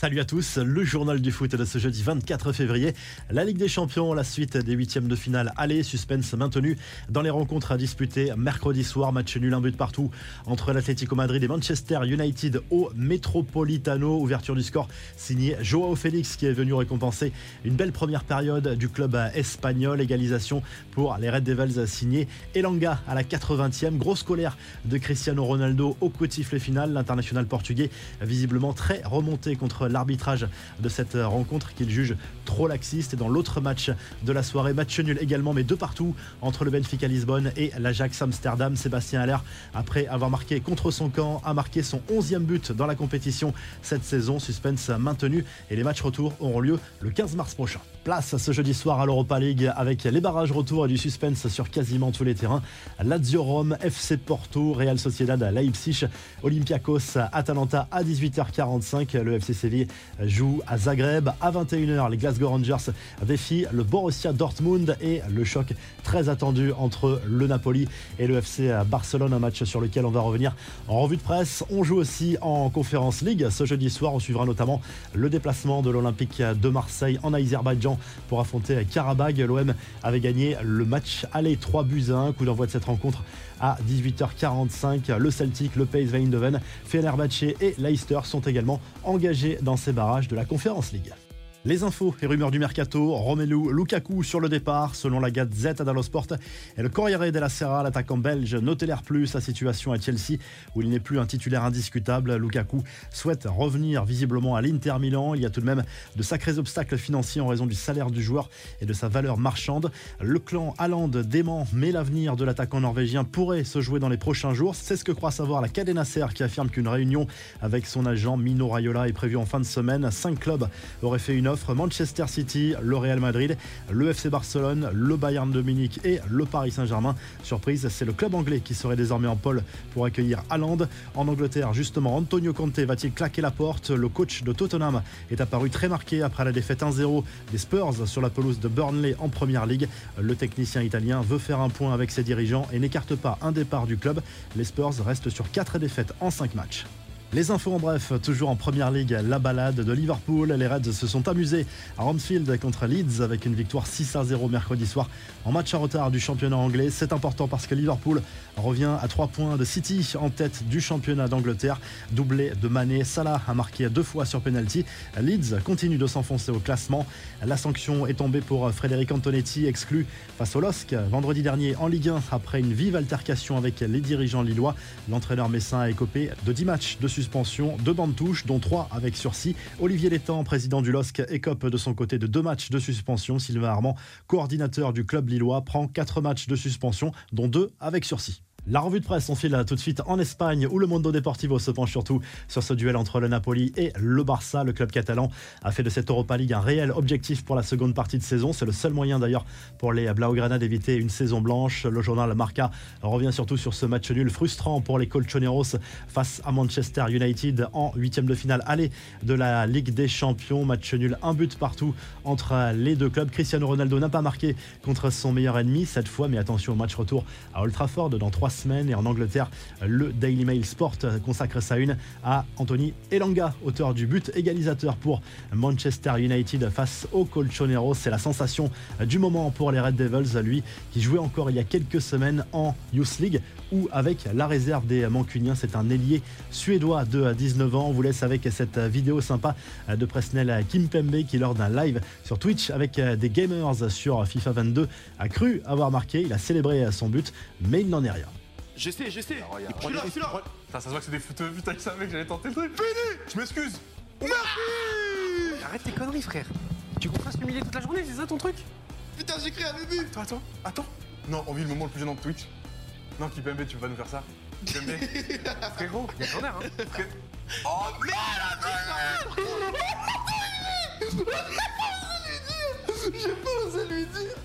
Salut à tous, le journal du foot de ce jeudi 24 février. La Ligue des Champions, la suite des huitièmes de finale aller, suspense maintenu dans les rencontres à disputer mercredi soir. Match nul, un but partout entre l'Atlético Madrid et Manchester United au Metropolitano. Ouverture du score signé Joao Félix qui est venu récompenser une belle première période du club espagnol. Égalisation pour les Red Devils signé Elanga à la 80e. Grosse colère de Cristiano Ronaldo au coup final. L'international portugais visiblement très remonté contre l'arbitrage de cette rencontre qu'il juge trop laxiste. Et dans l'autre match de la soirée, match nul également, mais deux partout entre le Benfica Lisbonne et l'Ajax Amsterdam. Sébastien Haller, après avoir marqué contre son camp, a marqué son 11e but dans la compétition cette saison. Suspense maintenu et les matchs retour auront lieu le 15 mars prochain. Place ce jeudi soir à l'Europa League avec les barrages retour et du suspense sur quasiment tous les terrains. Lazio Rome, FC Porto, Real Sociedad, Leipzig, Olympiakos, Atalanta à 18h45. Le FC Séville joue à Zagreb à 21h. Les Glasgow Rangers défient le Borussia Dortmund et le choc très attendu entre le Napoli et le FC Barcelone, un match sur lequel on va revenir en revue de presse. On joue aussi en Conférence League ce jeudi soir. On suivra notamment le déplacement de l'Olympique de Marseille en Azerbaïdjan pour affronter Karabag. L'OM avait gagné le match aller 3 buts à 1. Coup d'envoi de cette rencontre à 18h45. Le Celtic, le PSV Eindhoven, Fenerbahce et Leicester sont également engagés dans ces barrages de la Conférence League. Les infos et rumeurs du mercato, Romelu Lukaku sur le départ, selon la Gazette dello Sport et le Corriere della Sera, l'attaquant belge ne tolère plus sa situation à Chelsea où il n'est plus un titulaire indiscutable. Lukaku souhaite revenir visiblement à l'Inter Milan. Il y a tout de même de sacrés obstacles financiers en raison du salaire du joueur et de sa valeur marchande. Le clan Haaland dément, mais l'avenir de l'attaquant norvégien pourrait se jouer dans les prochains jours. C'est ce que croit savoir la Cadena Ser qui affirme qu'une réunion avec son agent Mino Raiola est prévue en fin de semaine. Cinq clubs auraient fait une offre Manchester City, le Real Madrid, le FC Barcelone, le Bayern de Munich et le Paris Saint-Germain. Surprise, c'est le club anglais qui serait désormais en pôle pour accueillir Haaland. En Angleterre, justement, Antonio Conte va-t-il claquer la porte? Le coach de Tottenham est apparu très marqué après la défaite 1-0 des Spurs sur la pelouse de Burnley en Première Ligue. Le technicien italien veut faire un point avec ses dirigeants et n'écarte pas un départ du club. Les Spurs restent sur 4 défaites en 5 matchs. Les infos en bref, toujours en première ligue, la balade de Liverpool. Les Reds se sont amusés à Ramsfield contre Leeds avec une victoire 6 à 0 mercredi soir en match à retard du championnat anglais. C'est important parce que Liverpool revient à 3 points de City en tête du championnat d'Angleterre. Doublé de Mané, Salah a marqué deux fois sur penalty. Leeds continue de s'enfoncer au classement. La sanction est tombée pour Frédéric Antonetti, exclu face au LOSC vendredi dernier en Ligue 1 après une vive altercation avec les dirigeants lillois. L'entraîneur messin a écopé de 10 matchs de suspension, deux bandes touches, dont trois avec sursis. Olivier Létang, président du LOSC, écope de son côté de deux matchs de suspension. Sylvain Armand, coordinateur du club lillois, prend quatre matchs de suspension, dont deux avec sursis. La revue de presse, on file tout de suite en Espagne où le Mondo Deportivo se penche surtout sur ce duel entre le Napoli et le Barça. Le club catalan a fait de cette Europa League un réel objectif pour la seconde partie de saison. C'est le seul moyen d'ailleurs pour les Blaugrana d'éviter une saison blanche. Le journal Marca revient surtout sur ce match nul frustrant pour les Colchoneros face à Manchester United en huitième de finale aller de la Ligue des Champions. Match nul, un but partout entre les deux clubs. Cristiano Ronaldo n'a pas marqué contre son meilleur ennemi cette fois, mais attention au match retour à Old Trafford dans trois semaines. Et en Angleterre, le Daily Mail Sport consacre sa une à Anthony Elanga, auteur du but égalisateur pour Manchester United face aux Colchoneros. C'est la sensation du moment pour les Red Devils, lui qui jouait encore il y a quelques semaines en Youth League ou avec la réserve des Mancuniens. C'est un ailier suédois de 19 ans. On vous laisse avec cette vidéo sympa de Presnel Kimpembe qui, lors d'un live sur Twitch avec des gamers sur FIFA 22, a cru avoir marqué. Il a célébré son but, mais il n'en est rien. J'essaie, j'essaie. regarde. Je suis là, je suis là. Putain, ça se voit que c'est des fouteux. Putain, je savais que j'allais tenter le truc. Je m'excuse. Arrête tes conneries, frère. Tu comprends s'humilier toute la journée, c'est ça ton truc? Putain, j'ai créé un bébé Attends, attends, attends. Non, on vit le moment le plus gênant de Twitch. Non, Kipembe, tu peux pas nous faire ça? Kipembe. Frérot, y'a ton air, hein. frère- J'ai pas osé lui dire